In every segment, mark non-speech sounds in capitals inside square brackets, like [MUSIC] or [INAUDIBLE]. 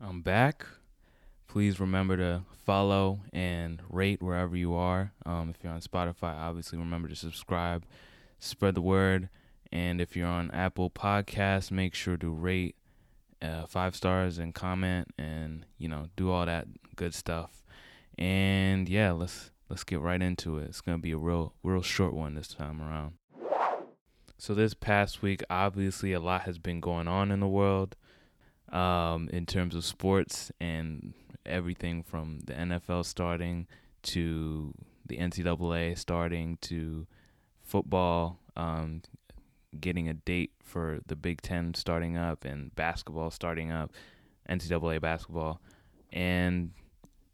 I'm back. Please remember to follow and rate wherever you are. Um, if you're on Spotify, obviously remember to subscribe, spread the word. And if you're on Apple Podcasts, make sure to rate uh, five stars and comment and you know do all that good stuff. And yeah, let's let's get right into it. It's gonna be a real real short one this time around. So this past week, obviously, a lot has been going on in the world um, in terms of sports and everything from the NFL starting to the NCAA starting to football, um, getting a date for the Big Ten starting up and basketball starting up, NCAA basketball. And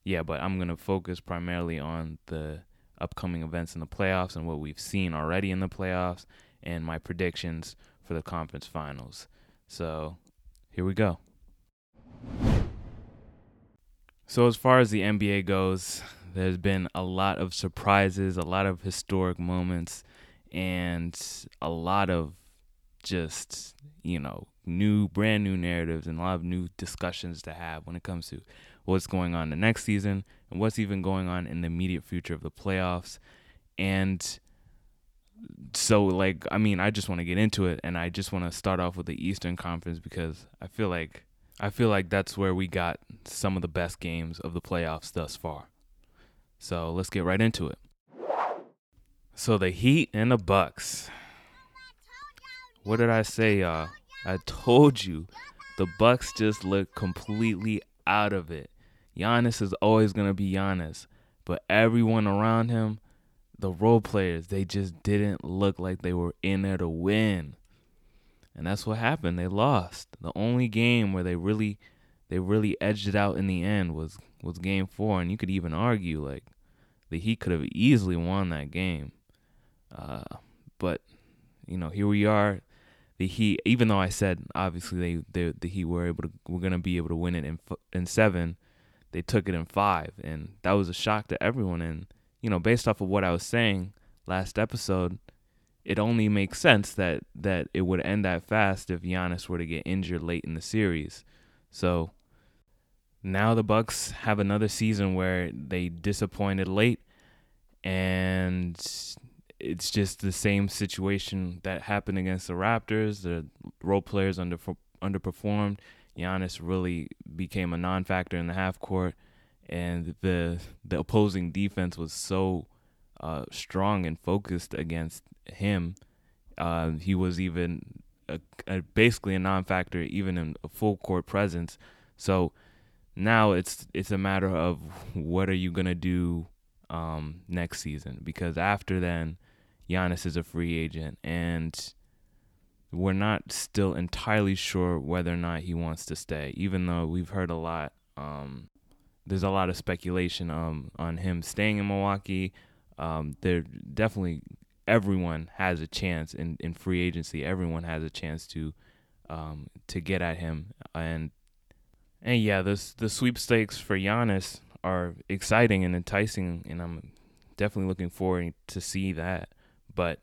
yeah, but I'm going to focus primarily on the upcoming events in the playoffs and what we've seen already in the playoffs and my predictions for the conference finals. So here we go. So, as far as the NBA goes, there's been a lot of surprises, a lot of historic moments, and a lot of just, you know, new, brand new narratives and a lot of new discussions to have when it comes to what's going on the next season and what's even going on in the immediate future of the playoffs. And so like I mean, I just want to get into it and I just want to start off with the Eastern Conference because I feel like I feel like that's where we got some of the best games of the playoffs thus far. So, let's get right into it. So, the Heat and the Bucks. What did I say, y'all? I told you the Bucks just look completely out of it. Giannis is always to be Giannis, but everyone around him the role players, they just didn't look like they were in there to win. And that's what happened. They lost. The only game where they really they really edged it out in the end was was game 4 and you could even argue like the Heat could have easily won that game. Uh, but you know, here we are. The Heat, even though I said obviously they, they the Heat were able to were gonna be able to win it in in seven, they took it in five, and that was a shock to everyone. And you know, based off of what I was saying last episode, it only makes sense that that it would end that fast if Giannis were to get injured late in the series. So now the Bucks have another season where they disappointed late and it's just the same situation that happened against the Raptors. The role players under underperformed. Giannis really became a non-factor in the half court and the the opposing defense was so uh, strong and focused against him. Uh, he was even a, a, basically a non-factor, even in a full court presence. So now it's it's a matter of what are you gonna do um, next season? Because after then, Giannis is a free agent, and we're not still entirely sure whether or not he wants to stay. Even though we've heard a lot um, there's a lot of speculation um, on him staying in Milwaukee. Um, there definitely everyone has a chance in, in free agency. Everyone has a chance to um, to get at him and and yeah, this the sweepstakes for Giannis are exciting and enticing, and I'm definitely looking forward to see that. But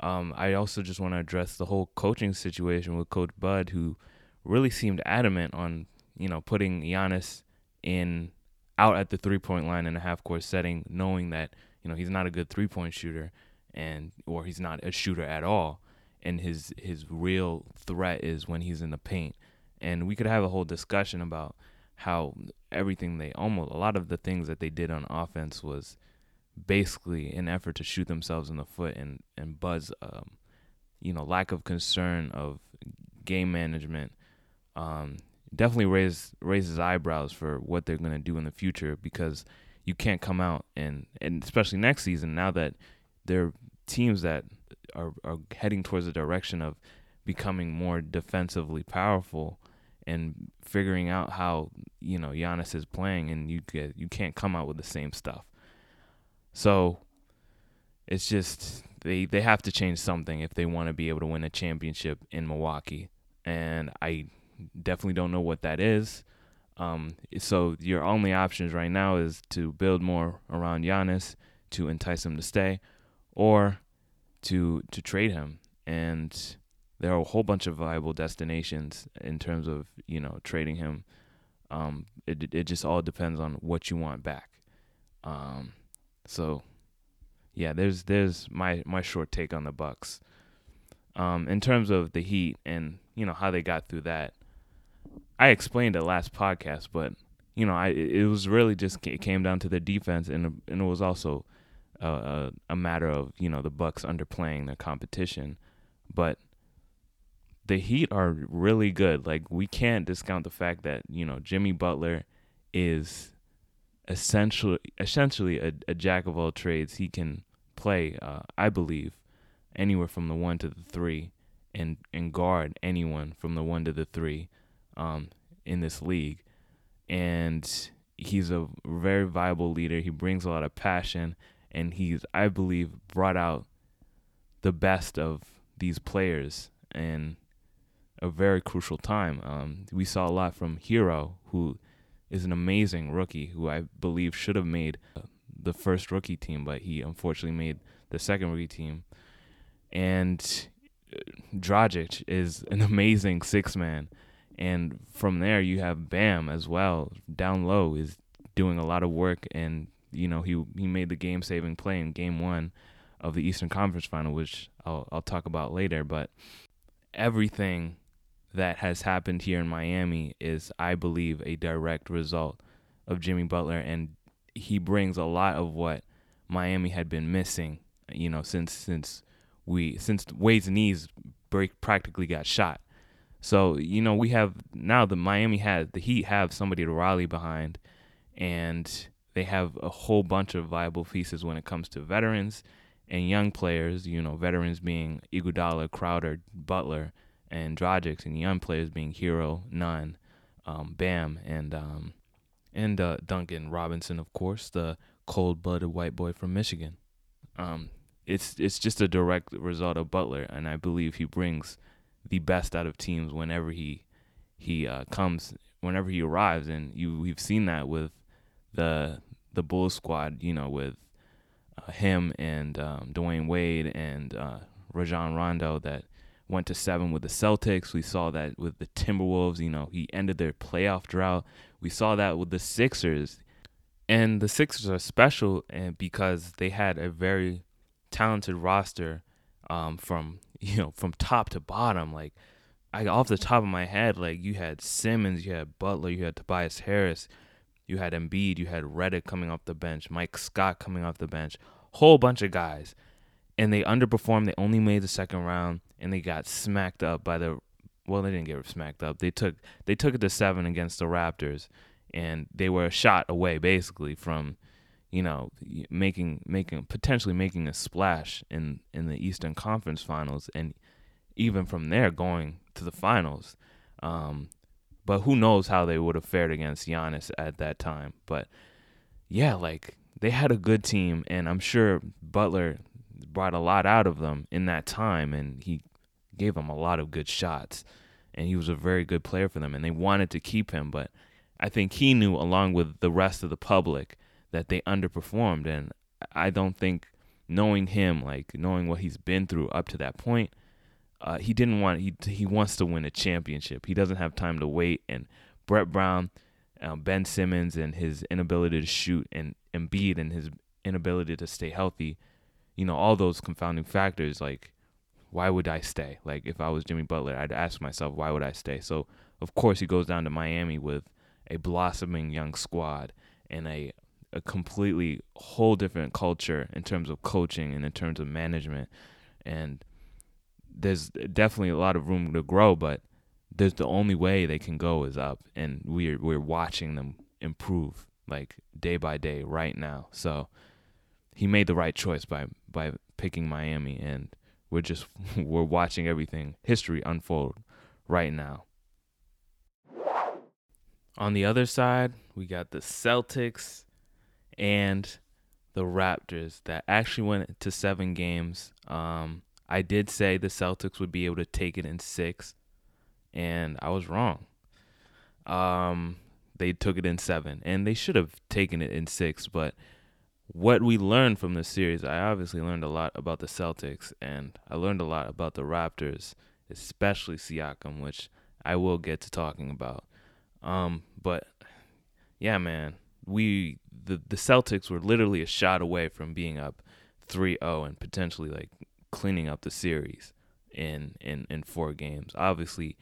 um, I also just want to address the whole coaching situation with Coach Bud, who really seemed adamant on you know putting Giannis in out at the three point line in a half court setting, knowing that you know he's not a good three point shooter and or he's not a shooter at all, and his his real threat is when he's in the paint. And we could have a whole discussion about how everything they almost a lot of the things that they did on offense was basically an effort to shoot themselves in the foot and and Bud's um, you know lack of concern of game management um, definitely raise raises eyebrows for what they're going to do in the future because you can't come out and and especially next season now that there are teams that are are heading towards the direction of becoming more defensively powerful and figuring out how you know Giannis is playing and you get you can't come out with the same stuff. So it's just they they have to change something if they want to be able to win a championship in Milwaukee. And I definitely don't know what that is. Um, so your only options right now is to build more around Giannis to entice him to stay, or to to trade him. And there are a whole bunch of viable destinations in terms of you know trading him. Um, it it just all depends on what you want back. Um, so yeah, there's there's my my short take on the Bucks. Um, in terms of the Heat and you know how they got through that, I explained it last podcast, but you know I it was really just it came down to the defense and and it was also a, a, matter of you know the Bucks underplaying the competition, but the Heat are really good. Like we can't discount the fact that you know Jimmy Butler is essentially essentially a, a jack of all trades. He can play, uh, I believe, anywhere from the one to the three, and and guard anyone from the one to the three, um, in this league, and he's a very viable leader. He brings a lot of passion, and he's I believe brought out the best of these players in a very crucial time. Um, we saw a lot from Herro, who is an amazing rookie who I believe should have made the first rookie team, but he unfortunately made the second rookie team. And uh, Dragic is an [LAUGHS] amazing six man. And from there, you have Bam as well. Down low is doing a lot of work, and you know he he made the game saving play in Game One of the Eastern Conference Final, which I'll I'll talk about later. But everything that has happened here in Miami is, I believe, a direct result of Jimmy Butler, and he brings a lot of what Miami had been missing. You know, since since we since Wade's knees break practically got shot. So you know we have now the Miami had the Heat have somebody to rally behind, and they have a whole bunch of viable pieces when it comes to veterans and young players. You know, veterans being Iguodala, Crowder, Butler, and Dragic, and young players being Herro, Nunn, um, Bam, and um, and uh, Duncan Robinson, of course, the cold-blooded white boy from Michigan. Um, it's it's just a direct result of Butler, and I believe he brings the best out of teams whenever he he uh, comes, whenever he arrives, and you we've seen that with the the Bulls squad, you know, with uh, him and um, Dwyane Wade and uh, Rajon Rondo that went to seven with the Celtics. We saw that with the Timberwolves. You know, he ended their playoff drought. We saw that with the Sixers. And the Sixers are special and eh, because they had a very talented roster um, from you know from top to bottom. Like I off the top of my head, like you had Simmons, you had Butler, you had Tobias Harris, you had Embiid, you had Redick coming off the bench, Mike Scott coming off the bench, whole bunch of guys, and they underperformed. They only made the second round, and they got smacked up by the. Well, they didn't get smacked up. They took they took it to seven against the Raptors, and they were a shot away basically from, you know, making making potentially making a splash in in the Eastern Conference Finals, and even from there going to the finals. Um, but who knows how they would have fared against Giannis at that time? But yeah, like they had a good team, and I'm sure Butler brought a lot out of them in that time, and he gave them a lot of good shots, and he was a very good player for them, and they wanted to keep him, but I think he knew, along with the rest of the public, that they underperformed, and I don't think knowing him, like knowing what he's been through up to that point, uh, he didn't want he he wants to win a championship. He doesn't have time to wait, and Brett Brown, um, Ben Simmons, and his inability to shoot, and Embiid and his inability to stay healthy, you know, all those confounding factors, like why would I stay? Like if I was Jimmy Butler, I'd ask myself, why would I stay? So of course he goes down to Miami with a blossoming young squad and a a completely whole different culture in terms of coaching and in terms of management. And there's definitely a lot of room to grow, but there's the only way they can go is up and we're we're watching them improve like day by day right now. So he made the right choice by by picking Miami and we're just [LAUGHS] we're watching everything history unfold right now. On the other side, we got the Celtics and the Raptors that actually went to seven games. Um, I did say the Celtics would be able to take it in six, and I was wrong. Um, they took it in seven, and they should have taken it in six, but what we learned from this series, I obviously learned a lot about the Celtics and I learned a lot about the Raptors, especially Siakam, which I will get to talking about. Um, but yeah, man, we the the Celtics were literally a shot away from being up 3-0 and potentially like cleaning up the series in in in four games. Obviously,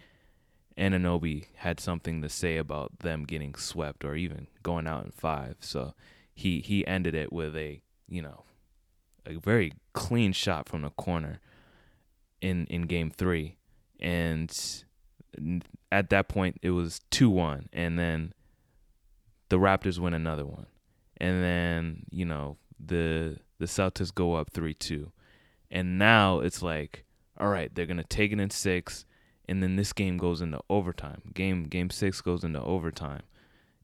Anunoby had something to say about them getting swept or even going out in five. So he he ended it with a you know a very clean shot from the corner in in game three, and at that point it was two one, and then the Raptors win another one, and then you know the the Celtics go up three two, and now it's like all right they're gonna take it in six, and then this game goes into overtime. Game game six goes into overtime,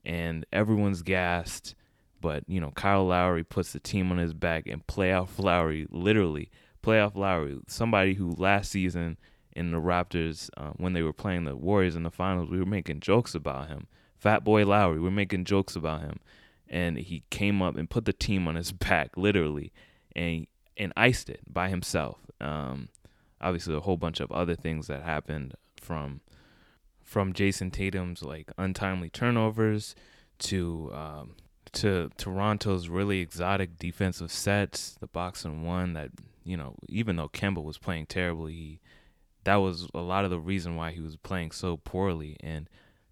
and everyone's gassed. But you know, Kyle Lowry puts the team on his back, and playoff [LAUGHS] Lowry literally playoff Lowry, somebody who last season in the Raptors uh, when they were playing the Warriors in the finals, we were making jokes about him. Fat Boy Lowry, we we're making jokes about him, and he came up and put the team on his [LAUGHS] back literally, and and iced it by himself. Um, obviously, a whole bunch of other things that happened from from Jayson Tatum's like untimely turnovers to um, to Toronto's really exotic defensive sets, the box and one that you know, even though Kemba was playing terribly, he, that was a lot of the reason why he was playing so poorly. And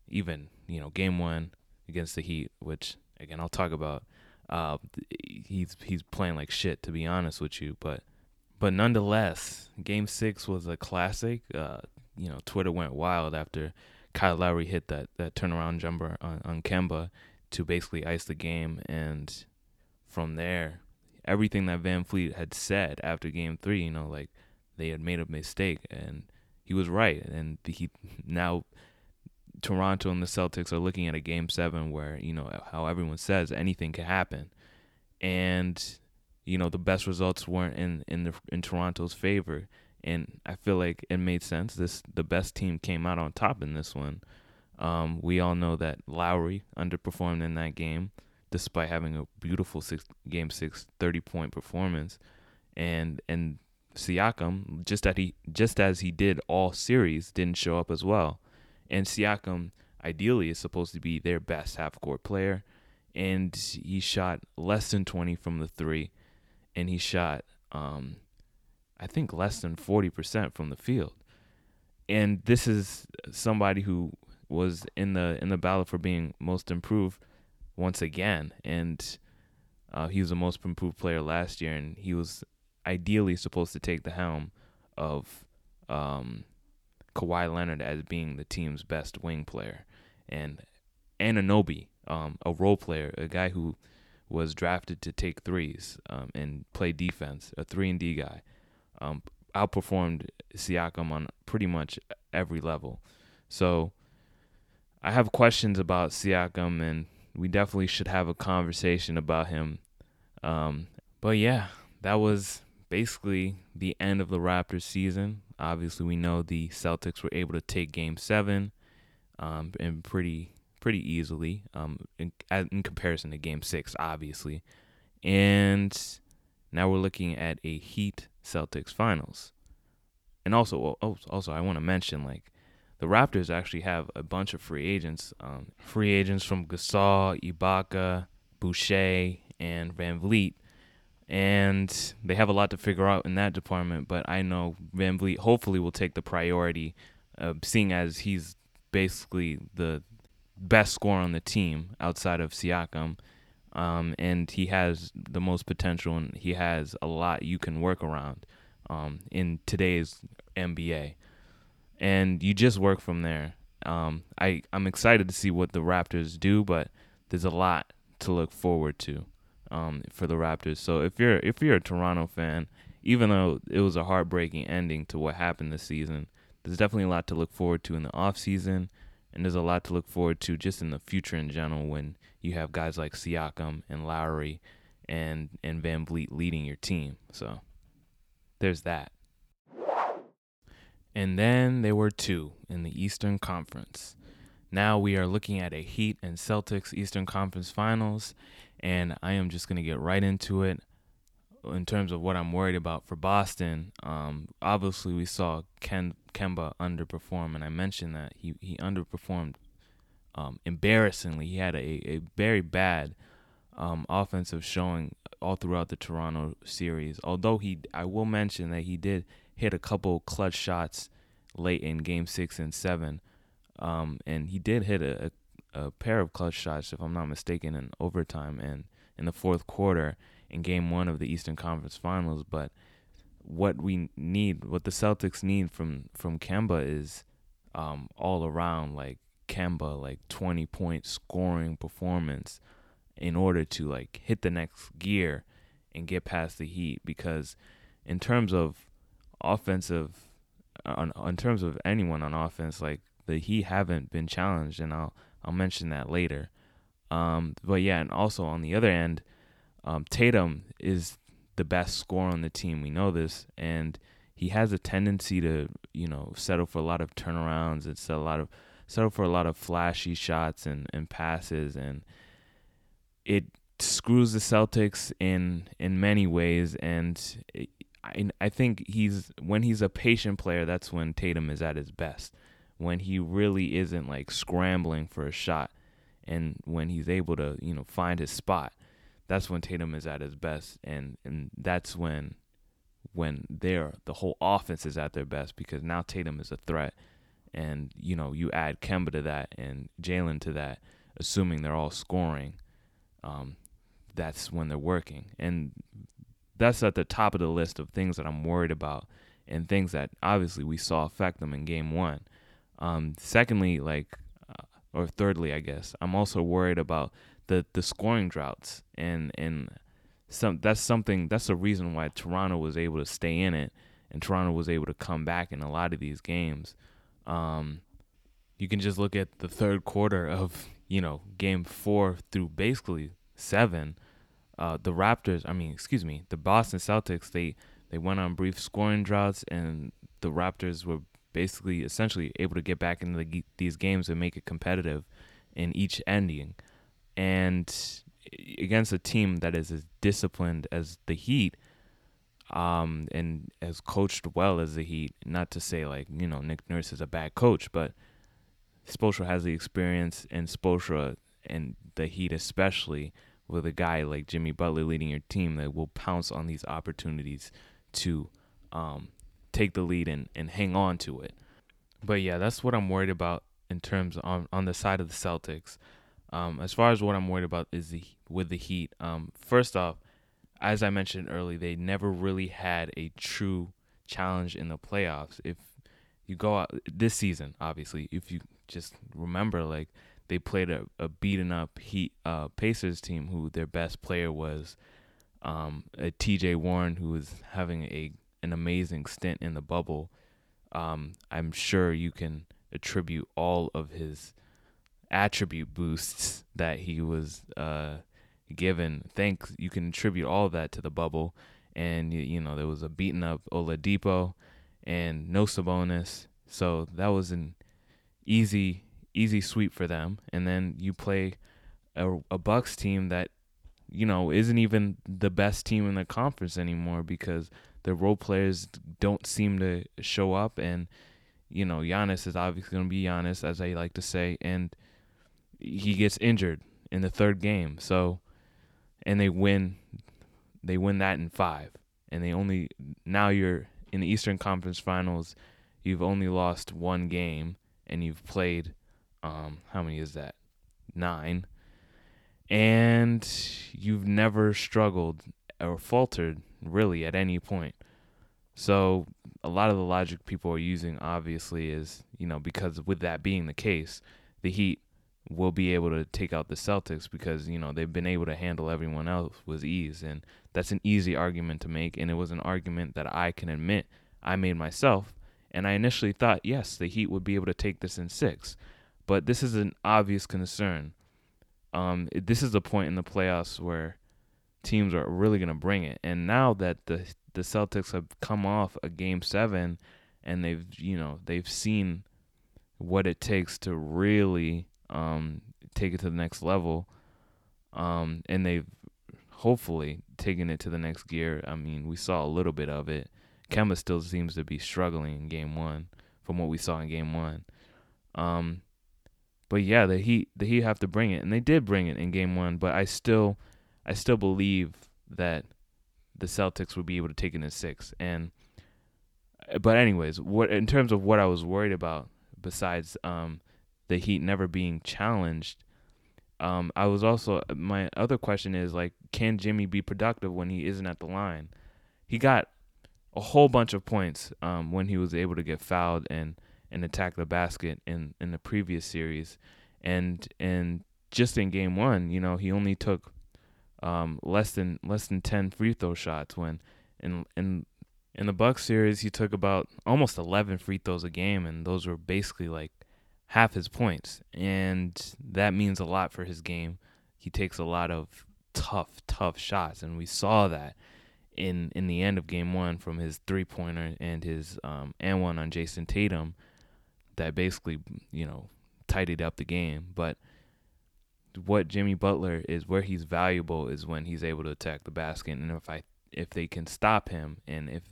even you know, game one against the Heat, which again I'll talk about, uh, he's he's playing like shit to be honest with you. But but nonetheless, game six was a classic. Uh, you know, Twitter went wild after Kyle Lowry hit that that turnaround jumper on, on Kemba to basically ice the game, and from there, everything that VanVleet had said after Game Three, you know, like they had made a mistake, and he was right, and he now Toronto and the Celtics are looking at a Game Seven where you know how everyone says anything can happen, and you know the best results weren't in in the in Toronto's favor, and I feel like it made sense. This the best team came out on top in this one. Um, we all know that Lowry underperformed in that game, despite having a beautiful six, game six 30 point performance, and and Siakam just that he just as he did all series didn't show up as well, and Siakam ideally is supposed to be their best half court player, and he shot less than 20 from the three, and he shot um, I think less than 40% from the field. And this is somebody who was in the in the battle for being most improved once again, and uh, he was the most improved player last year, and he was ideally supposed to take the helm of um, Kawhi Leonard as being the team's best wing player, and Anunoby, um, a role player, a guy who was drafted to take threes um, and play defense, a three and D guy, um, outperformed Siakam on pretty much every level. So I have questions about Siakam, and we definitely should have a conversation about him. Um, but yeah, that was basically the end of the Raptors season. Obviously, we know the Celtics were able to take Game Seven, um, and pretty pretty easily, um, in, in comparison to Game Six, obviously. And now we're looking at a Heat Celtics finals. And also, oh, also, I want to mention like the Raptors actually have a bunch of free agents. Um, free agents from Gasol, Ibaka, Boucher, and VanVleet. And they have a lot to figure out in that department, but I know VanVleet hopefully will take the priority, uh, seeing as he's basically the best scorer on the team outside of Siakam. Um, and he has the most potential, and he has a lot you can work around um, in today's NBA and you just work from there. Um, I I'm excited to see what the Raptors do, but there's a lot to look forward to um, for the Raptors. So if you're if you're a Toronto fan, even though it was a heartbreaking ending to what happened this season, there's definitely a lot to look forward to in the off season, and there's a lot to look forward to just in the future in general when you have guys like Siakam and Lowry and and VanVleet leading your team. So there's that. And then there were two in the Eastern Conference. Now we are looking at a Heat and Celtics Eastern Conference Finals, and I am just going to get right into it. In terms of what I'm worried about for Boston, um, obviously we saw Ken Kemba underperform, and I mentioned that he he underperformed um, embarrassingly, he had a, a very bad um, offensive showing all throughout the Toronto series. Although he, I will mention that he did hit a couple clutch shots late in Game Six and Seven, um, and he did hit a, a, a pair of clutch shots, if I'm not mistaken, in overtime and in the fourth quarter in Game One of the Eastern Conference Finals. But what we need, what the Celtics need from from Kemba is um, all around like Kemba, like 20 point scoring performance in order to like hit the next gear and get past the Heat. Because in terms of offensive, on in terms of anyone on offense, like the Heat haven't been challenged, and I'll I'll mention that later. Um, but yeah, and also on the other end, um, Tatum is the best scorer on the team. We know this, and he has a tendency to, you know, settle for a lot of turnarounds and a lot of settle for a lot of flashy shots and, and passes, and it screws the Celtics in in many ways. And it, I I think he's when he's a patient player, that's when Tatum is at his best. When he really isn't like scrambling for a shot, and when he's able to, you know, find his spot that's when Tatum is at his best, and and that's when when they're the whole offense is at their best because now Tatum is a threat, and you know you add Kemba to that and Jaylen to that, assuming they're all scoring, um, that's when they're working, and that's at the top of the list of things that I'm worried about and things that obviously we saw affect them in Game One. Um, secondly, like uh, or thirdly, I guess I'm also worried about the the scoring droughts and and some that's something that's the reason why Toronto was able to stay in it and Toronto was able to come back in a lot of these games. Um, you can just look at the third quarter of you know game four through basically seven. Uh, the Raptors, I mean, excuse me, the Boston Celtics, they they went on brief scoring droughts, and the Raptors were basically essentially able to get back into the, these games and make it competitive in each ending and against a team that is as disciplined as the Heat, um, and as coached well as the Heat. Not to say like you know Nick Nurse is a bad coach, but Spoelstra has the experience, and Spoelstra and the Heat especially with a guy like Jimmy Butler leading your team that will pounce on these opportunities to um, take the lead and, and hang on to it. But yeah, that's what I'm worried about in terms on on the side of the Celtics. Um, as far as what I'm worried about is the with the Heat. Um, first off, as I mentioned earlier, they never really had a true challenge in the playoffs. If you go out this season, obviously, if you just remember, like they played a, a beaten up Heat uh, Pacers team, who their best player was um, a T.J. Warren, who was having a an amazing stint in the bubble. Um, I'm sure you can attribute all of his attribute boosts that he was uh, given. Thanks, you can attribute all of that to the bubble. And you know there was a beaten up Oladipo and no Sabonis, so that was an easy easy sweep for them. And then you play a, a Bucks team that you know isn't even the best team in the conference anymore because the role players don't seem to show up and you know Giannis is obviously going to be Giannis as I like to say and he gets injured in the third game. So, and they win, they win that in five, and they only now you're in the Eastern Conference Finals. You've only lost one game, and you've played, um, how many is that? Nine, and you've never struggled or faltered really at any point. So a lot of the logic people are using obviously is, you know, because with that being the case, the Heat will be able to take out the Celtics because you know they've been able to handle everyone else with ease, and that's an easy argument to make. And it was an argument that I can admit I made myself. And I initially thought, yes, the Heat would be able to take this in six, but this is an obvious concern. Um, this is a point in the playoffs where teams are really going to bring it. And now that the the Celtics have come off a game seven, and they've you know they've seen what it takes to really um, take it to the next level. Um, and they've hopefully taken it to the next gear. I mean, we saw a little bit of it. Kemba still seems to be struggling in game one from what we saw in game one. Um, but yeah, the Heat the Heat have to bring it, and they did bring it in Game One. But I still, I still believe that the Celtics would be able to take it in six. And but anyways, what in terms of what I was worried about, besides um, the Heat never being challenged, um, I was also my other question is like, can Jimmy be productive when he isn't at the line? He got a whole bunch of points um, when he was able to get fouled and and attack the basket in in the previous series, and and just in game one, you know, he only took um, less than less than ten free throw shots when in in in the Bucks series he took about almost 11 free throws a game, and those were basically like half his points, and that means a lot for his game. He takes a lot of tough, tough shots, and we saw that in in the end of game one from his three pointer and his um, and one on Jayson Tatum that basically you know tidied up the game. But what Jimmy Butler is where he's valuable is when he's able to attack the basket, and if I if they can stop him, and if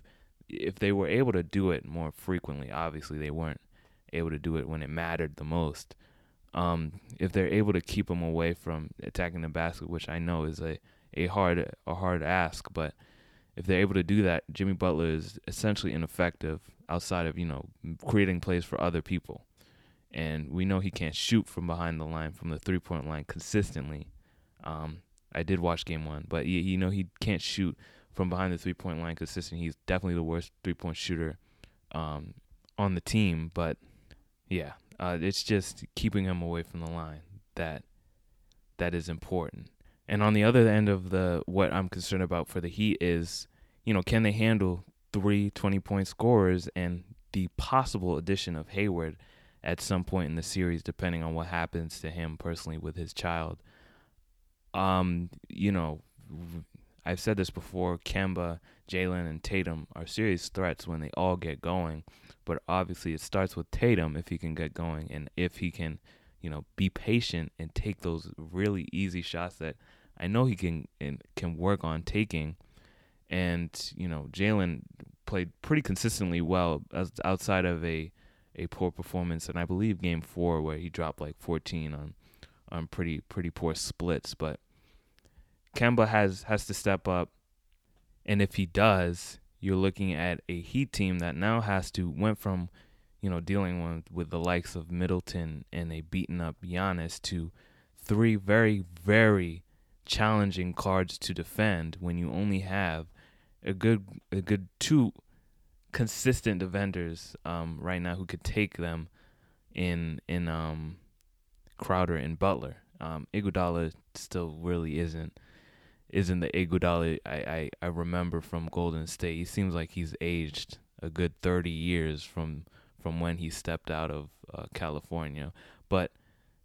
if they were able to do it more frequently, obviously they weren't able to do it when it mattered the most. Um, if they're able to keep him away from attacking the basket, which I know is a, a hard a hard ask, but if they're able to do that, Jimmy Butler is essentially ineffective outside of you know creating plays for other people, and we know he can't shoot from behind the line from the three point line consistently. Um, I did watch game one, but you, you know he can't shoot from behind the three point line consistently. He's definitely the worst three point shooter um, on the team, but yeah, uh, it's just keeping him away from the line that that is important. And on the other end of the what I'm concerned about for the Heat is, you know, can they handle three 20 point scorers and the possible addition of Hayward at some point in the series, depending on what happens to him personally with his child. Um, you know, I've said this before. Kemba, Jaylen, and Tatum are serious threats when they all get going, but obviously it starts with Tatum if he can get going and if he can, you know, be patient and take those really easy shots that I know he can and can work on taking. And you know, Jaylen played pretty consistently well as outside of a a poor performance, and I believe Game Four where he dropped like 14 on on pretty pretty poor splits. But Kemba has has to step up, and if he does, you're looking at a Heat team that now has to went from, you know, dealing with with the likes of Middleton and a beaten up Giannis to three very very challenging cards to defend when you only have a good a good two consistent defenders um, right now who could take them in in um, Crowder and Butler. Um, Iguodala still really isn't isn't the Iguodala I, I, I remember from Golden State. He seems like he's aged a good 30 years from from when he stepped out of uh, California. But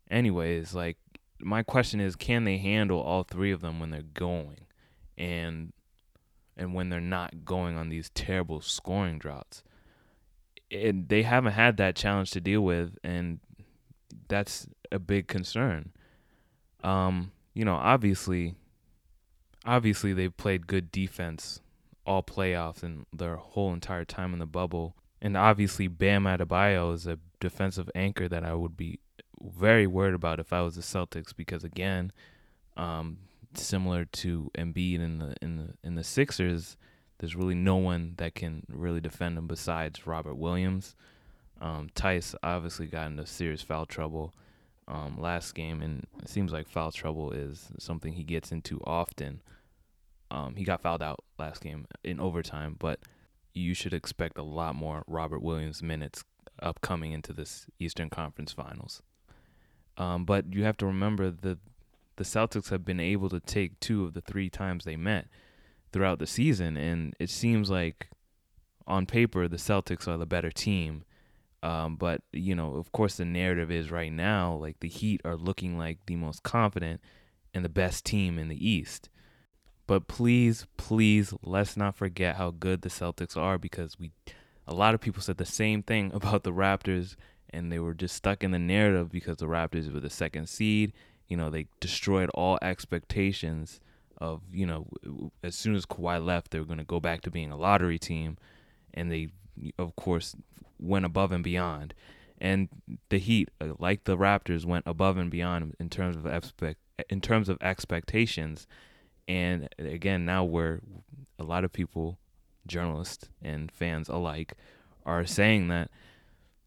anyways, like my question is can they handle all three of them when they're going? And and when they're not going on these terrible scoring droughts. And they haven't had that challenge to deal with and that's a big concern. Um, you know, obviously obviously they've played good defense all playoffs and their whole entire time in the bubble. And obviously Bam Adebayo is a defensive anchor that I would be very worried about if I was the Celtics because again, um, similar to Embiid in the in the in the Sixers, there's really no one that can really defend him besides Robert Williams. Um, Theis obviously got into serious foul trouble um, last game, and it seems like foul trouble is something he gets into often. Um, he got fouled out last game in overtime, but you should expect a lot more Robert Williams minutes upcoming into this Eastern Conference Finals. Um, but you have to remember that the Celtics have been able to take two of the three times they met throughout the season, and it seems like on paper the Celtics are the better team. Um, but you know, of course, the narrative is right now like the Heat are looking like the most confident and the best team in the East. But please, please, let's not forget how good the Celtics are because we, a lot of people said the same thing [LAUGHS] about the Raptors, and they were just stuck in the narrative because the Raptors were the second seed. You know, they destroyed all expectations of you know, as soon as Kawhi left, they were going to go back to being a lottery team, and they, of course, went above and beyond. and the Heat, uh, like the Raptors, went above and beyond in terms of expect in terms of expectations. And again, now where a lot of people, journalists and fans alike, are saying that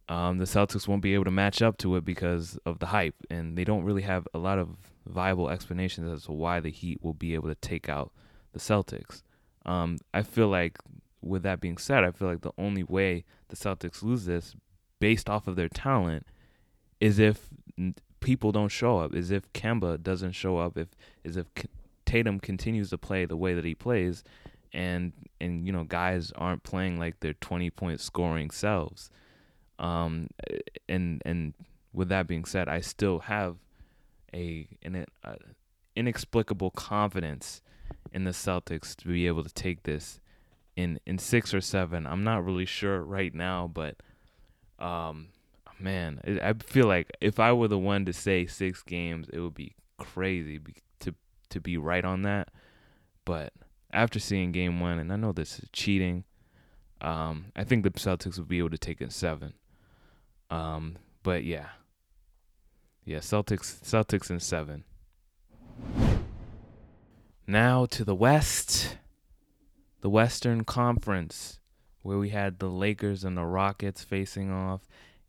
um, the Celtics won't be able to match up to it because of the hype, and they don't really have a lot of viable explanations as to why the Heat will be able to take out the Celtics. Um, I feel like, with that being said, I feel like the only way the Celtics lose this, based off of their talent, is if people don't show up, is if Kemba doesn't show up, if is if Tatum continues to play the way that he plays, and and you know guys aren't playing like their 20 point scoring selves. Um, and and with that being said, I still have a an a inexplicable confidence in the Celtics to be able to take this in in six or seven. I'm not really sure right now, but um, man, I feel like if I were the one to say six games, it would be crazy to to be right on that. But after seeing game one, and I know this is cheating, um, I think the Celtics will be able to take it seven. Um, but yeah, yeah, Celtics, Celtics in seven. Now to the West, the Western Conference, where we had the Lakers and the Rockets facing off,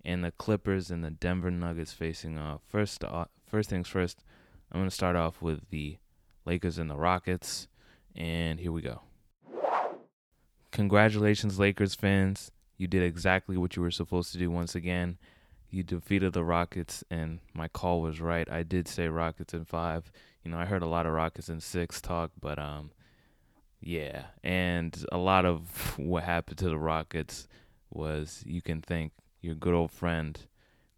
and the Clippers and the Denver Nuggets facing off. First, uh, first things first, I'm gonna start off with the Lakers and the Rockets, and here we go. Congratulations, Lakers fans! You did exactly what you were supposed to do once again. You defeated the Rockets, and my call was right. I did say Rockets in five. You know, I heard a lot of Rockets in six talk, but um, yeah, and a lot of [LAUGHS] what happened to the Rockets was you can thank your good old friend,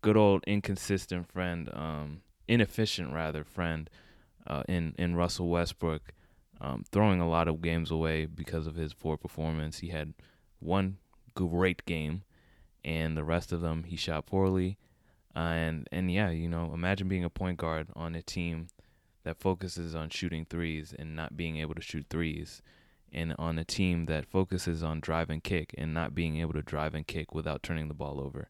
good old inconsistent friend, um, inefficient rather friend, uh, in in Russell Westbrook, um, throwing a lot of games away because of his poor performance. He had one great game, and the rest of them he shot poorly. Uh, and and yeah, you know, imagine being a point guard on a team that focuses on shooting threes and not being able to shoot threes, and on a team that focuses on drive and kick and not being able to drive and kick without turning the ball over.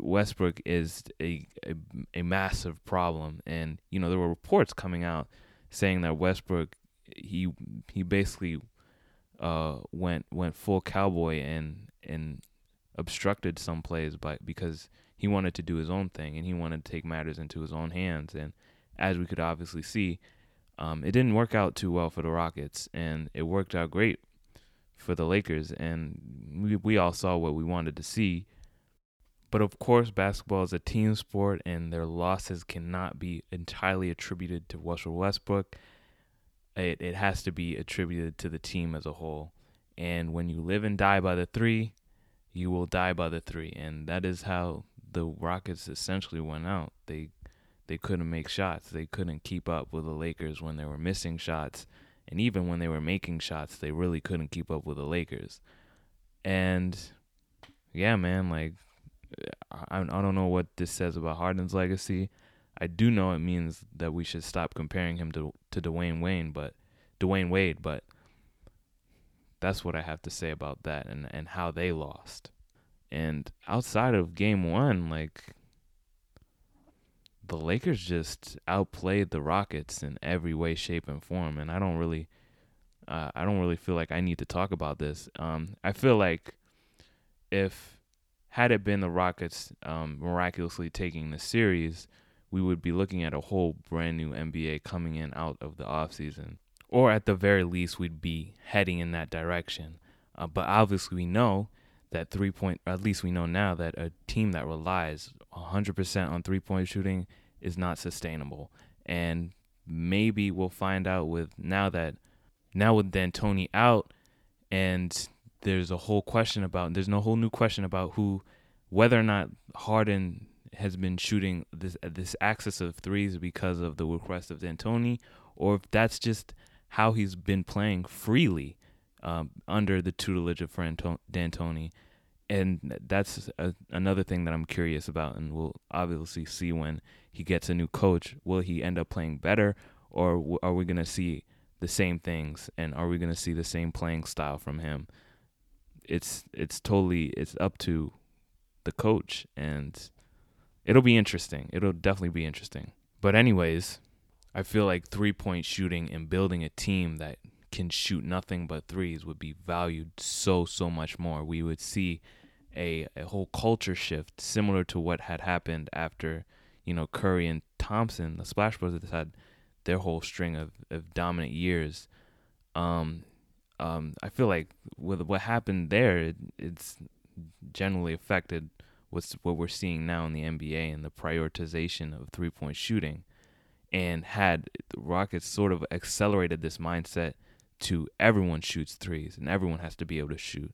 Westbrook is a, a, a massive problem, and you know there were reports coming out saying that Westbrook he he basically uh, went went full cowboy and and obstructed some plays by because he wanted to do his own thing and he wanted to take matters into his own hands. And as we could obviously see, um, it didn't work out too well for the Rockets, and it worked out great for the Lakers. And we we all saw what we wanted to see. But of course, basketball is a team sport, and their losses cannot be entirely attributed to Russell Westbrook it, it has to be attributed to the team as a whole. And when you live and die by the three, you will die by the three. And that is how the Rockets essentially went out. They they couldn't make shots. They couldn't keep up with the Lakers when they were missing shots. And even when they were making shots, they really couldn't keep up with the Lakers. And yeah, man, like I, I don't know what this says about Harden's legacy. I do know it means that we should stop comparing him to to Dwayne Wayne, but Dwyane Wade, but that's what I have to say about that and and how they lost. And outside of game 1, like the Lakers just outplayed the Rockets in every way, shape, and form, and I don't really, uh, I don't really feel like I need to talk about this. Um, I feel like if had it been the Rockets um, miraculously taking the series, we would be looking at a whole brand new NBA coming in out of the offseason. Or at the very least, we'd be heading in that direction. Uh, but obviously, we know that three point, at least we know now that a team that relies 100% on three point shooting is not sustainable. And maybe we'll find out with now that, now with D'Antoni out, and there's a whole question about, there's no whole new question about who, whether or not Harden has been shooting this this axis of threes because of the request of D'Antoni, or if that's just how he's been playing freely um, under the tutelage of D'Antoni. And that's a, another thing that I'm curious about, and we'll obviously see when he gets a new coach. Will he end up playing better, or are we going to see the same things, and are we going to see the same playing style from him? It's it's totally it's up to the coach, and it'll be interesting. It'll definitely be interesting. But anyways, I feel like three point shooting and building a team that can shoot nothing but threes would be valued so so much more. We would see a a whole culture shift similar to what had happened after you know Curry and Thompson, the Splash Brothers had their whole string of, of dominant years. Um, um, I feel like with what happened there, it, it's generally affected what's what we're seeing now in the NBA and the prioritization of three point shooting. And had the Rockets sort of accelerated this mindset to everyone shoots threes and everyone has to be able to shoot.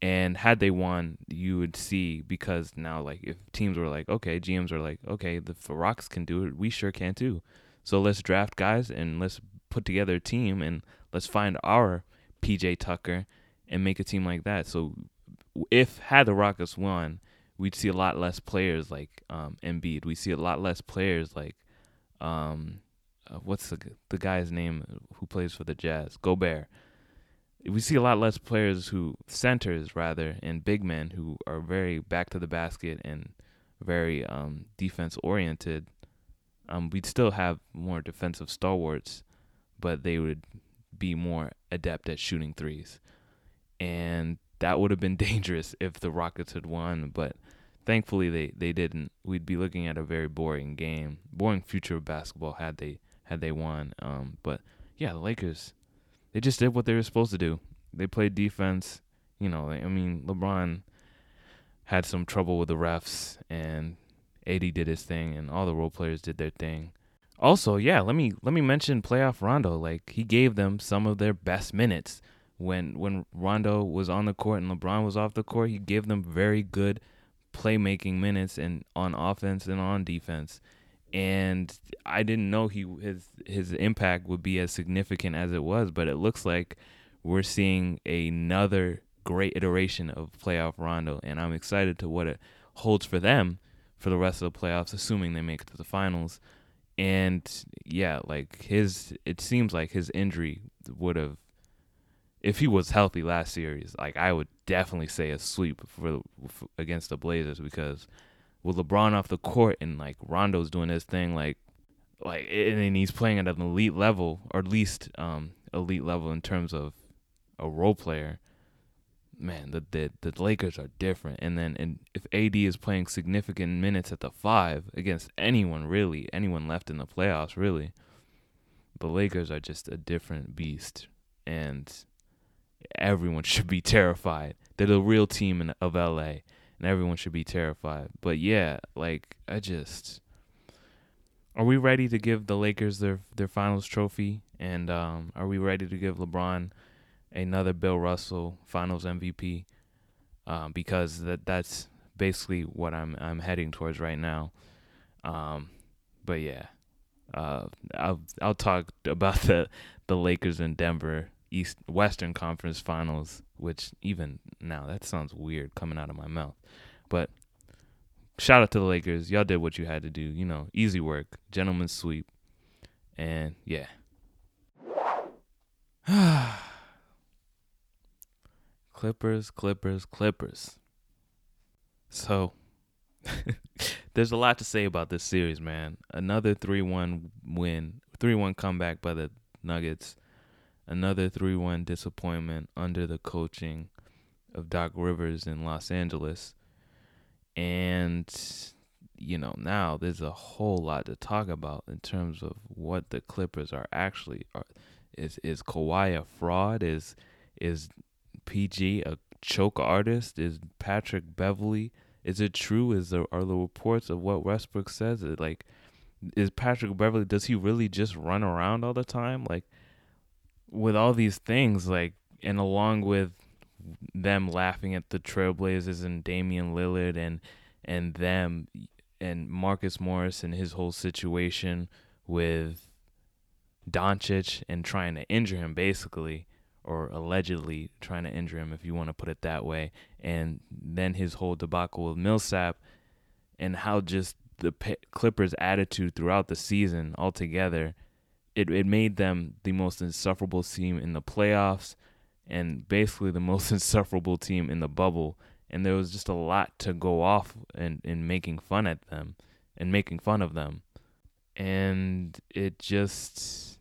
And had they won, you would see because now like if teams were like, okay, GMs are like, okay, the Rocks can do it, we sure can too. So let's draft guys and let's put together a team and let's find our PJ Tucker and make a team like that. So if had the Rockets won, we'd see a lot less players like um, Embiid. We see a lot less players like um, uh, what's the the guy's name who plays for the Jazz? Gobert we see a lot less players who centers rather and big men who are very back to the basket and very um, defense oriented. Um, we'd still have more defensive stalwarts, but they would be more adept at shooting threes, and that would have been [LAUGHS] dangerous if the Rockets had won. But thankfully, they, they didn't. We'd be looking at a very boring game, boring future of basketball had they had they won. Um, but yeah, the Lakers they just did what they were supposed to do. They played defense. You know, I mean, LeBron had some trouble with the refs, and AD did his thing, and all the role players did their thing. Also, yeah, let me let me mention playoff Rondo. Like he gave them some of their best minutes when when Rondo was on the court and LeBron was off the court. He gave them very good playmaking minutes and on offense and on defense and I didn't know he his his impact would be as significant as it was, but it looks like we're seeing another great iteration of playoff Rondo, and I'm excited to what it holds for them for the rest of the playoffs, assuming they make it to the finals. And yeah, like his, it seems like his injury would have, if he was healthy last series, like I would definitely say a sweep for, for against the Blazers because with LeBron off the court and like Rondo's doing his thing, like like and he's playing at an elite level or at least um elite level in terms of a role player. Man, the the the Lakers are different. And then and if AD is playing significant minutes at the five against anyone really, anyone left in the playoffs really, the Lakers are just a different beast, and everyone [LAUGHS] should be terrified. They're the real team in, of LA and everyone should be terrified. But yeah, like I just are we ready to give the Lakers their their finals trophy and um, are we ready to give LeBron another Bill Russell finals MVP? Um, because that that's basically what I'm I'm heading towards right now. Um, but yeah. Uh, I'll I'll talk [LAUGHS] about the the Lakers in Denver East Western Conference Finals, which even now that sounds weird coming out of my mouth. But shout out to the Lakers. Y'all did what you had to do. You know, easy work, gentlemen sweep. And yeah. [SIGHS] Clippers, Clippers, Clippers. So [LAUGHS] there's a lot to say about this series, man. Another 3-1 win, 3-1 comeback by the Nuggets another 3 1 disappointment under the coaching of Doc Rivers in Los Angeles. And, you know, now there's a whole lot to talk about in terms of what the Clippers are actually. Are. Is is Kawhi a fraud? Is is PG a choke artist? Is Patrick Beverley? Is it true? Is there are the reports of what Westbrook says? Like is Patrick Beverley Does he really just run around all the time? Like with all these things, like, and along with them laughing at the Trailblazers and Damian Lillard and and them and Marcus Morris and his whole situation with Doncic and trying to injure him basically or allegedly trying to injure him if you want to put it that way and then his whole debacle with Millsap and how just the Clippers attitude throughout the season altogether it it made them the most insufferable team in the playoffs and basically the [LAUGHS] most insufferable team in the bubble and there was just a lot to go off and in, in making fun at them and making fun of them. And it just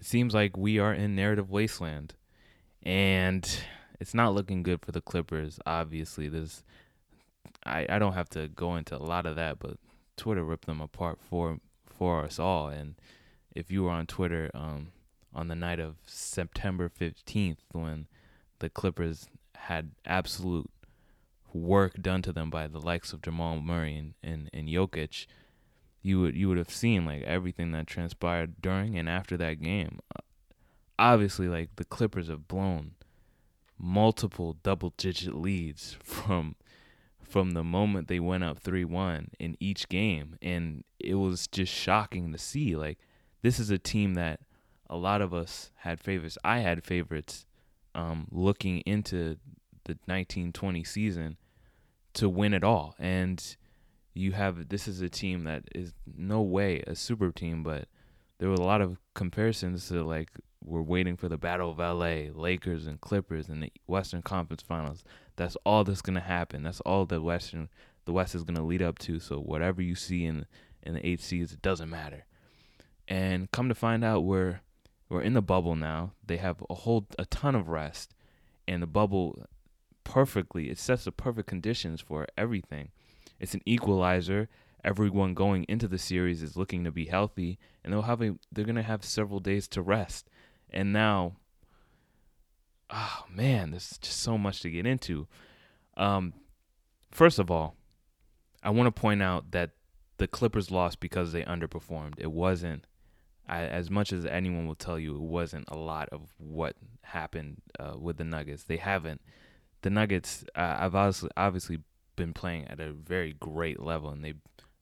it seems like we are in narrative wasteland. And it's not looking good for the Clippers, obviously. There's I, I don't have to go into a lot of that, but Twitter ripped them apart for for us all. And if you were on Twitter um, on the night of September 15th, when the Clippers had absolute work done to them by the likes of Jamal Murray and, and, and Jokic, you would you would have seen like everything that transpired during and after that game. Uh, obviously, like the Clippers have blown multiple double digit leads [LAUGHS] from from the moment they went up 3-1 in each game and it was just shocking to see like this is a team that a lot of us had favorites. I had favorites um, looking into the 1920 season to win it all. And you have this is a team that is no way a super team, but there were a lot of comparisons to like we're waiting for the Battle of LA, Lakers and Clippers in the Western Conference Finals. That's all that's gonna happen. That's all the Western the West is gonna lead up to. So whatever you see in in the eight seeds, it doesn't matter. And come to find out, we're we're in the bubble now. They have a whole a ton of rest, and the bubble perfectly. It sets the perfect conditions for everything. It's an equalizer. Everyone going into the series is looking to be healthy, and they'll have a, they're gonna have several days to rest. And now, oh man, there's just so much to get into. Um, first of all, I want to point out that the Clippers lost because they underperformed. It wasn't I, as much as anyone will tell you, it wasn't a lot of what happened uh, with the Nuggets. They haven't the Nuggets, uh, I've obviously obviously been playing at a very great level, and they,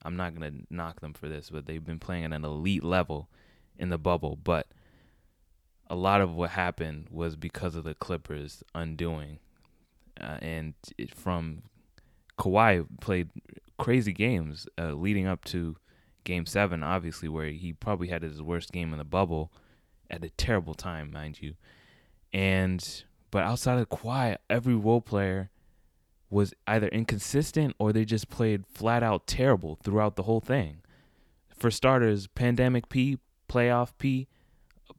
I'm not gonna knock them for this, but they've been playing at an elite level in the bubble. But a lot of what happened was because of the Clippers undoing, uh, and it, from Kawhi played crazy games uh, leading up to Game Seven, obviously, where he probably had his worst game in the bubble at a terrible time, mind you, and but outside of Kawhi, every role player was either inconsistent or they just played flat out terrible throughout the whole thing. For starters, Pandemic P, Playoff P,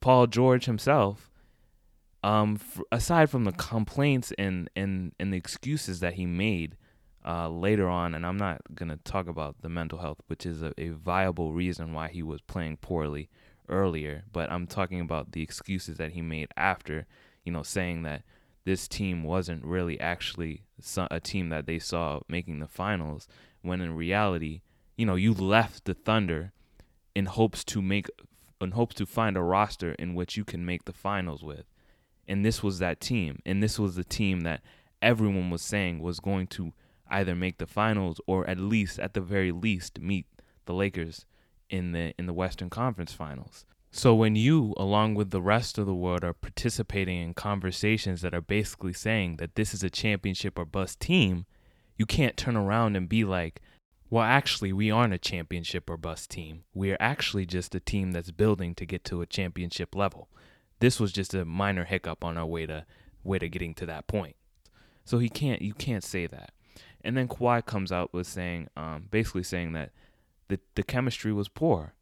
Paul George himself, um, f- aside from the complaints and, and, and the excuses that he made uh, later on, and I'm not going to talk about the mental health, which is a, a viable reason why he was playing poorly earlier, but I'm talking about the excuses that he made after you know, saying that this team wasn't really actually a team that they saw making the finals, when in reality, you know, you left the Thunder in hopes to make in hopes to find a roster in which you can make the finals with. And this was that team. And this was the team that everyone was saying was going to either make the finals or at least at the very least meet the Lakers in the in the Western Conference Finals. So when you, along with the rest of the world, are participating in conversations that are basically saying that this is a championship or bust team, you can't turn around and be like, well, actually, we aren't a championship or bust team. We are actually just a team that's building to get to a championship level. This was just a minor hiccup on our way to way to getting to that point. So he can't you can't say that. And then Kawhi comes out with saying, um, basically saying that the the chemistry was poor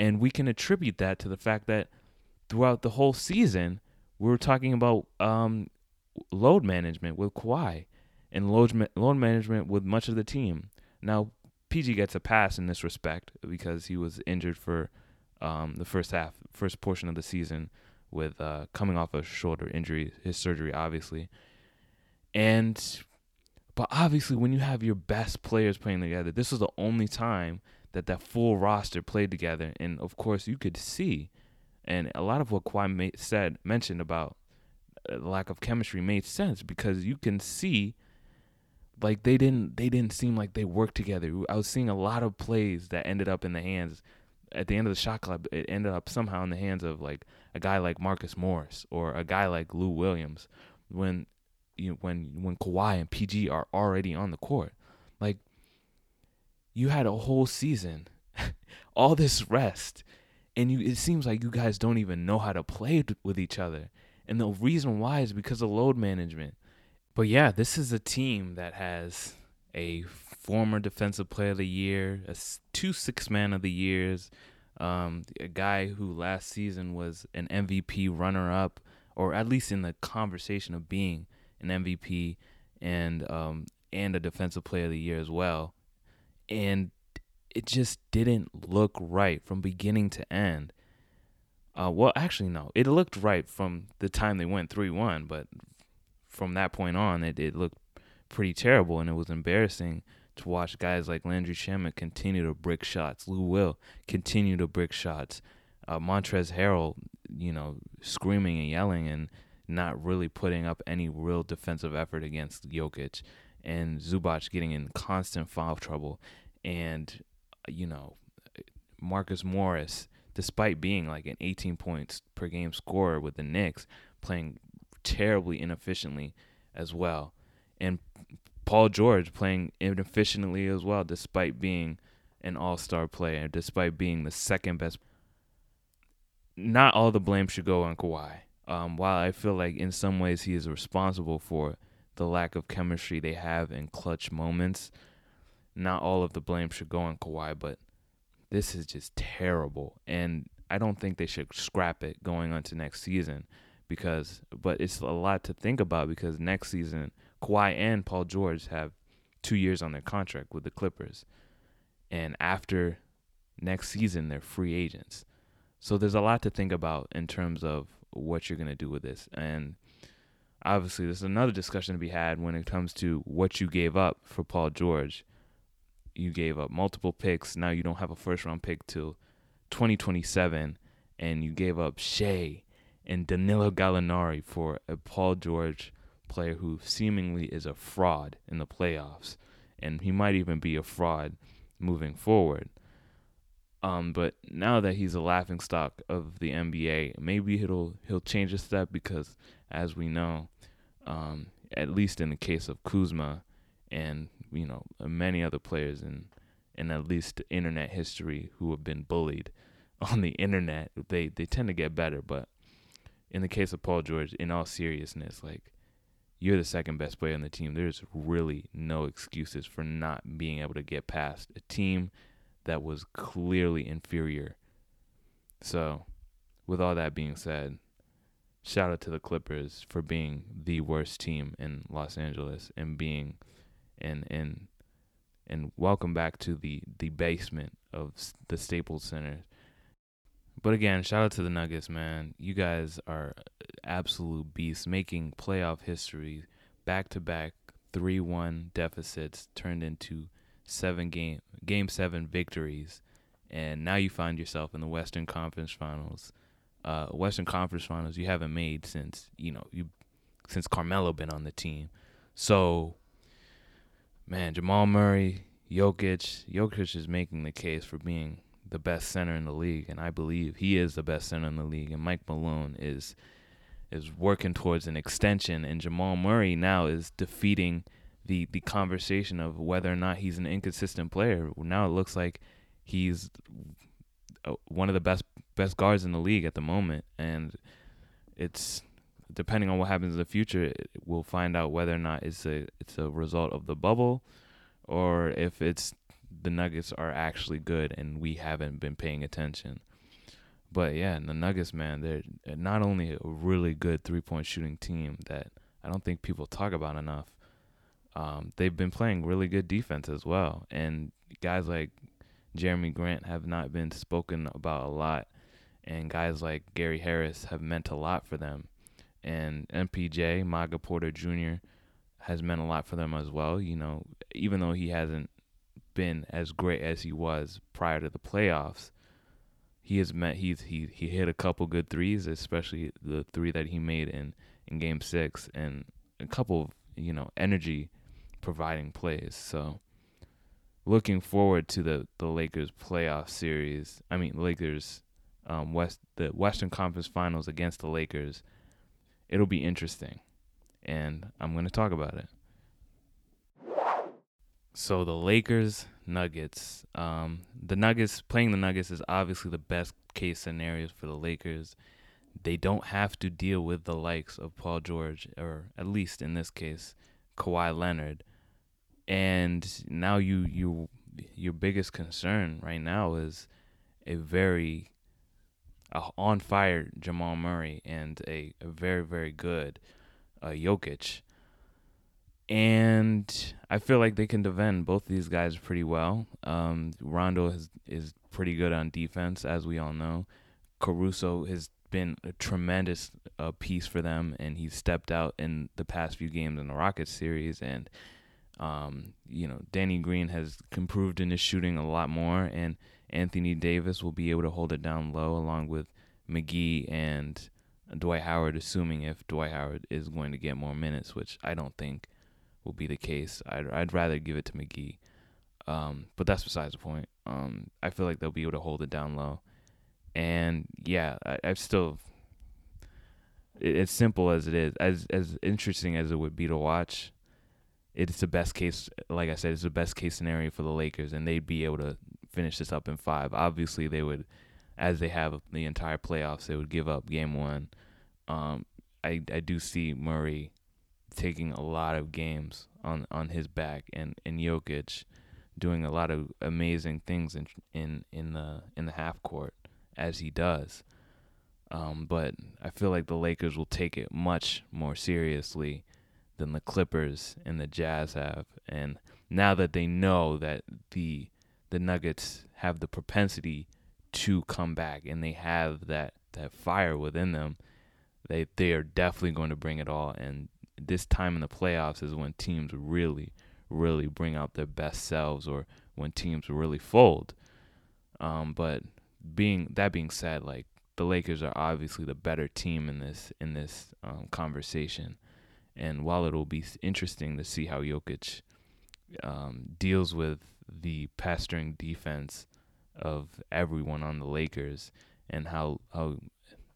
and we can attribute that to the fact that throughout the whole season, we were talking about um, load management with Kawhi and load, load management with much of the team. Now, PG gets a pass in this respect because he was injured for um, the first half, first portion of the season, with uh, coming off a shoulder injury, his surgery, obviously. And, but obviously, when you have your best players playing together, this was the only time that that full roster played together, and of course you could see, and a lot of what Kawhi said mentioned about uh, lack of chemistry made sense because you can see like they didn't they didn't seem like they worked together. I was seeing a lot of plays that ended up in the hands at the end of the shot clock. It ended up somehow in the hands of like a guy like Marcus Morris or a guy like Lou Williams when you know, when when Kawhi and PG are already on the court. Like you had a whole season, [LAUGHS] all this rest, and you it seems like you guys don't even know how to play with each other. And the reason why is because of load management. But yeah, this is a team that has a former defensive player of the year, a two six man of the years, um, a guy who last season was an MVP runner up, or at least in the conversation of being an MVP and um, and a defensive player of the year as well. And it just didn't look right from beginning to end. Uh, well, actually, no, it looked right from the time they went three one, but from that point on, it, it looked pretty terrible, and it was embarrassing to watch guys like Landry Shamet continue to brick shots, Lou Will continue to brick shots, uh, Montrezl Harrell, you know, screaming and yelling and not really putting up any real defensive effort against Jokic, and Zubac getting in constant foul trouble, and uh, you know, Marcus Morris, despite being like an 18 points per game scorer with the Knicks, playing terribly inefficiently as well, and Paul George playing inefficiently as well, despite being an all star player, despite being the second best. Not all the blame should go on Kawhi. Um, while I feel like in some ways he is responsible for the lack of chemistry they have in clutch moments, not all of the blame should go on Kawhi, but this is just terrible. And I don't think they should scrap it going on to next season because, but it's a lot to think about because next season Kawhi and Paul George have two years on their contract with the Clippers. And after next season, they're free agents. So there's a lot to think about in terms of what you're going to do with this. And obviously, there's another discussion to be had when it comes to what you gave up for Paul George. You gave up multiple picks. Now you don't have a first round pick till 2027. And you gave up Shai and Danilo Gallinari for a Paul George player who seemingly is a fraud in the playoffs, and he might even be a fraud moving forward. Um, but now that he's a laughing stock of the NBA, maybe he'll he'll change a step because, as we know, um, at least in the case of Kuzma, and you know many other players in in at least internet history who have been bullied [LAUGHS] on the internet, they they tend to get better. But in the case of Paul George, in all seriousness, like you're the second best player on the team. There's really no excuses for not being able to get past a team that was clearly inferior. So, with all that being said, shout out to the Clippers for being the worst team in Los Angeles and being and and and welcome back to the the basement of the Staples Center. But again, shout out to the Nuggets, man. You guys are absolute beasts, making playoff history back to back 3 1 deficits turned into seven game game seven victories. And now you find yourself in the Western Conference Finals. Uh, Western Conference Finals you haven't made since you know you since Carmelo been on the team. So, man, Jamal Murray, Jokic, Jokic is making the case for being the best center in the league, and I believe he is the best center in the league. And Mike Malone is is working towards an extension, and Jamal Murray now is defeating the the conversation of whether or not he's an inconsistent player. Now it looks like he's uh, one of the best best guards in the league at the moment, and it's depending on what happens in the future, we'll find out whether or not it's a it's a result of the bubble, or if it's the Nuggets are actually good and we haven't been paying attention. But yeah, the Nuggets, man, they're not only a really good three point shooting team that I don't think people talk about enough. Um, they've been playing really good defense as well, and guys like Jerami Grant have not been spoken about a lot, and guys like Gary Harris have meant a lot for them, and MPJ Michael Porter Jr. has meant a lot for them as well. You know, even though he hasn't been as great as he was prior to the playoffs, he has met he's he he hit a couple good threes, especially the three that he made in in game 6 and a couple of, you know, energy providing plays. So looking forward to the the Lakers playoff series. I mean, Lakers um West the Western Conference Finals against the Lakers. It'll be interesting. And I'm going to talk about it. So the Lakers Nuggets. Um, the Nuggets playing the Nuggets is obviously the best case scenario for the Lakers. They don't have to deal with the likes of Paul George, or at least in this case, Kawhi Leonard, and now you you your biggest concern right now is a very uh, on fire Jamal Murray and a, a very very good uh, Jokic. And I feel like they can defend both these guys pretty well. Um, Rondo is is pretty good on defense, as we all know. Caruso has been a tremendous uh, piece for them, and he's stepped out in the past few games in the Rockets series. And um, you know, Danny Green has improved in his shooting a lot more, and Anthony Davis will be able to hold it down low, along with McGee and Dwight Howard, assuming if Dwight Howard is going to get more minutes, which I don't think will be the case. I'd I'd rather give it to McGee. Um, but that's besides the point. Um, I feel like they'll be able to hold it down low, and yeah, I, I've still. It's simple as it is, as as interesting as it would be to watch. It's the best case, like I said, it's the best case scenario for the Lakers, and they'd be able to finish this up in five. Obviously, they would, as they have the entire playoffs, they would give up game one. Um, I I do see Murray taking a lot of games on on his back, and and Jokic doing a lot of amazing things in in in the in the half court as he does. Um, but I feel like the Lakers will take it much more seriously than the Clippers and the Jazz have. And now that they know that the the Nuggets have the propensity to come back and they have that that fire within them, they they are definitely going to bring it all. And this time in the playoffs is when teams really, really bring out their best selves, or when teams really fold. Um, but being that being said, like the Lakers are obviously the better team in this in this um, conversation. And while it'll be interesting to see how Jokic um, deals with the pestering defense of everyone on the Lakers and how how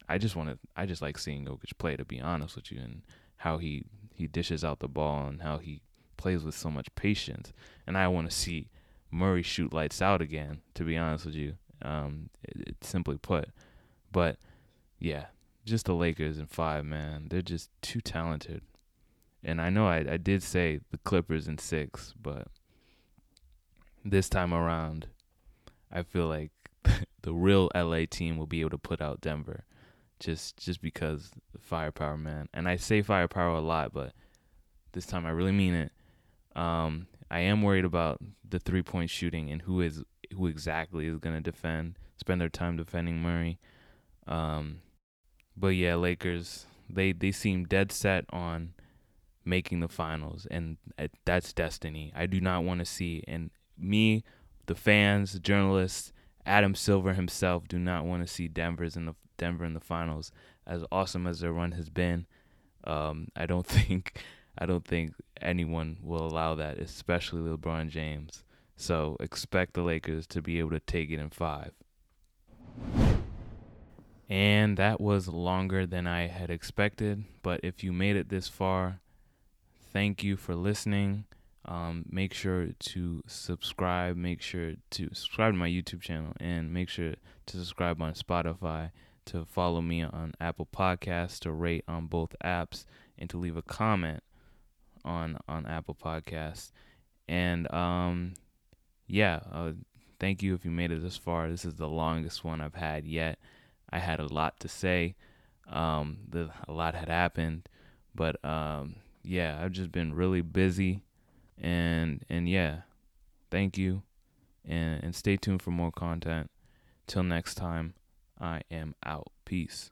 I just want to I just like seeing Jokic play to be honest with you and how he he dishes out the ball and how he plays with so much patience. And I want to see Murray shoot lights out again. To be honest with you, um, it, it simply put. But yeah, just the Lakers in five, man. They're just too talented. And I know I, I did say the Clippers in six, but this time around, I feel like [LAUGHS] the real LA team will be able to put out Denver just just because firepower, man. And I say firepower a lot, but this time I really mean it. Um, I am worried about the three point shooting and who is who exactly is gonna defend, spend their time defending Murray. Um, but yeah, Lakers they they seem dead set on making the finals, and that's destiny. I do not want to see and me, the fans, journalists, Adam Silver himself do not want to see Denver's in the Denver in the finals. As awesome as their run has been, um, I don't [LAUGHS] think I don't think anyone will allow that, especially LeBron James. So expect the Lakers to be able to take it in five. And that was longer than I had expected. But if you made it this far, thank you for listening. Um, make sure to subscribe. Make sure to subscribe to my YouTube channel and make sure to subscribe on Spotify to follow me on Apple Podcasts, to rate on both apps, and to leave a comment on on Apple Podcasts. And um, yeah, uh, thank you if you made it this far. This is the longest one I've had yet. I had a lot to say. Um, the, a lot had happened, but um, yeah, I've just been really busy, and and yeah, thank you, and and stay tuned for more content. Till next time. I am out. Peace.